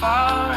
far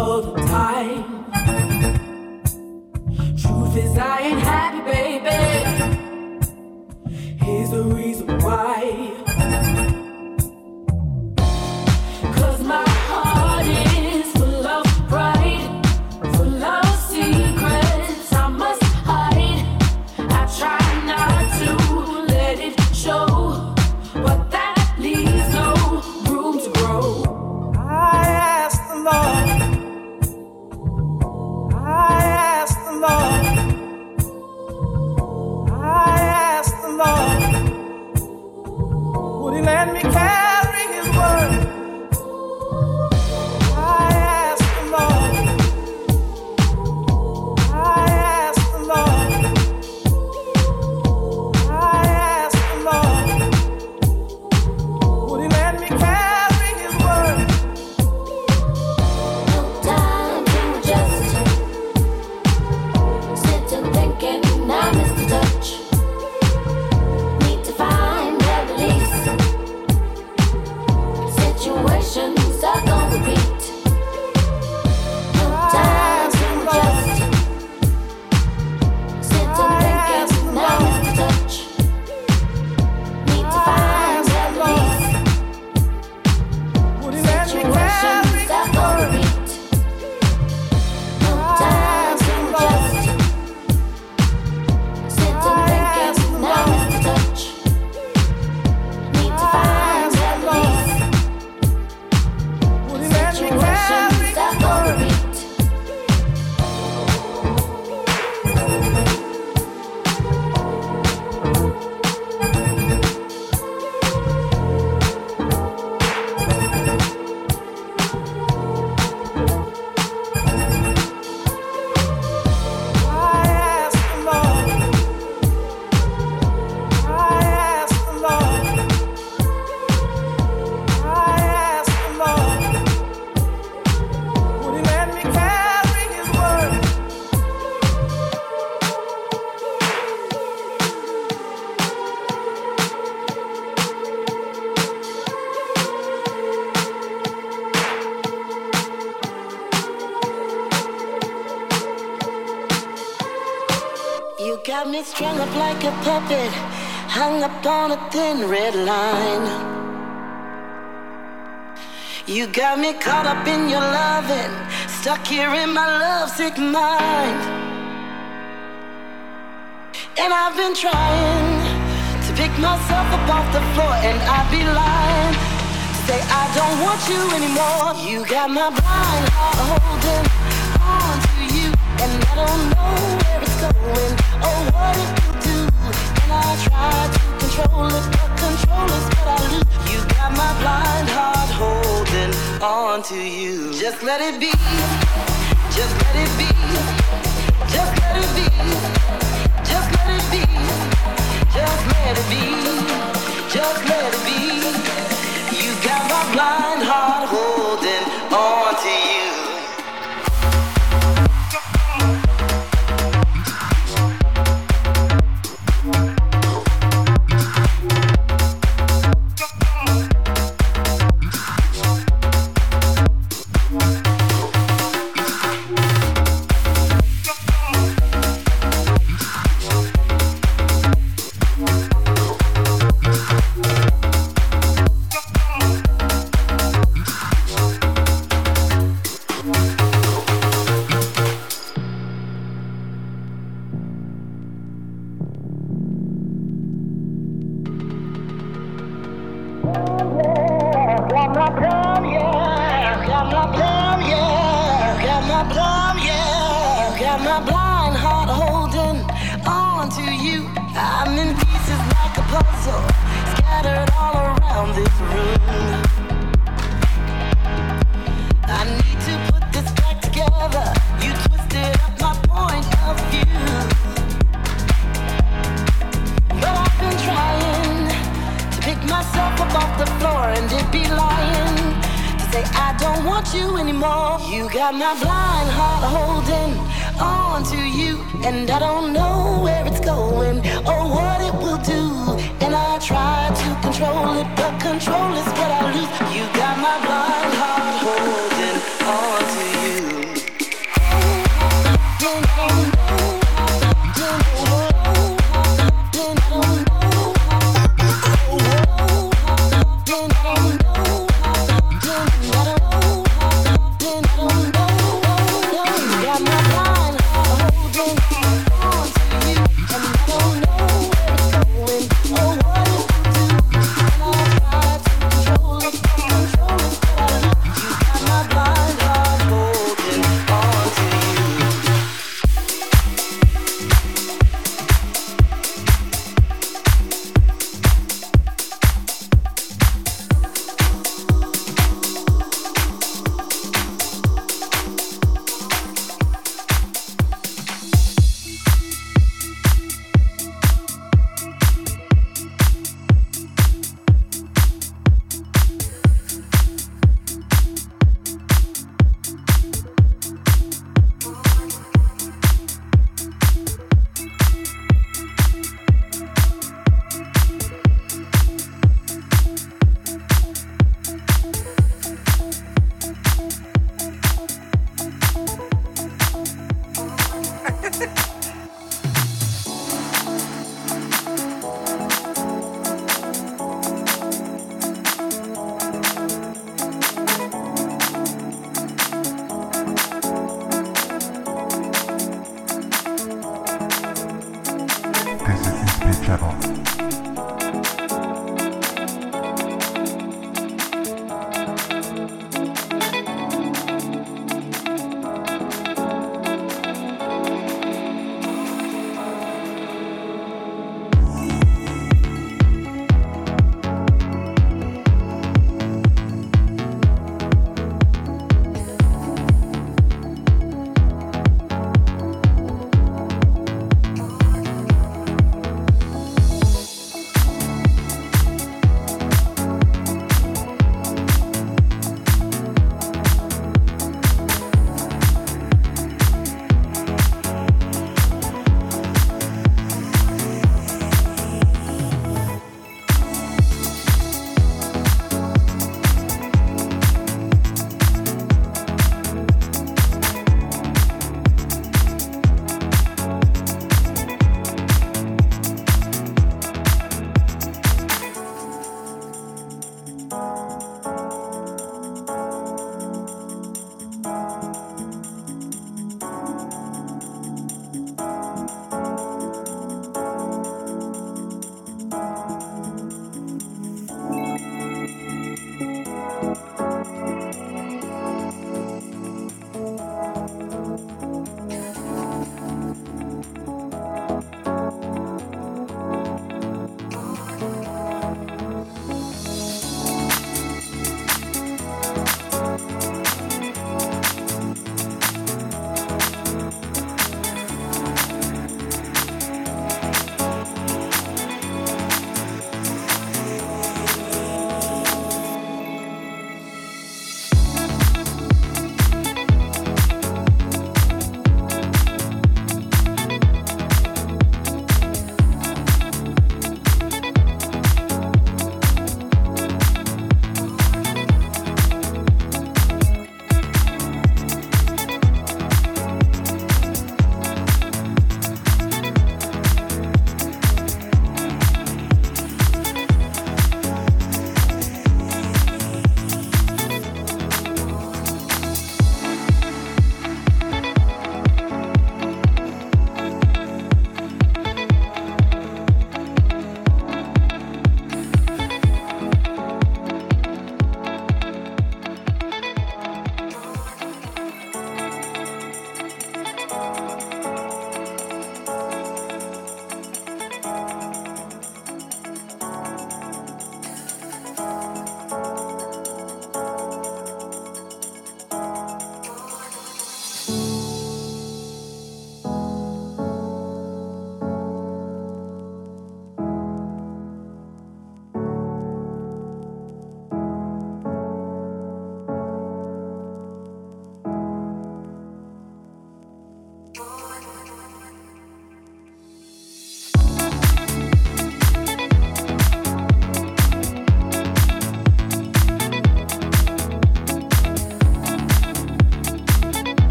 all the time. Truth is, I on a thin red line. You got me caught up in your loving, stuck here in my lovesick mind. And I've been trying to pick myself up off the floor, and I'd be lying to say I don't want you anymore. You got my blind heart holding on to you, and I don't know where it's going or what it You got my blind heart holding on to you.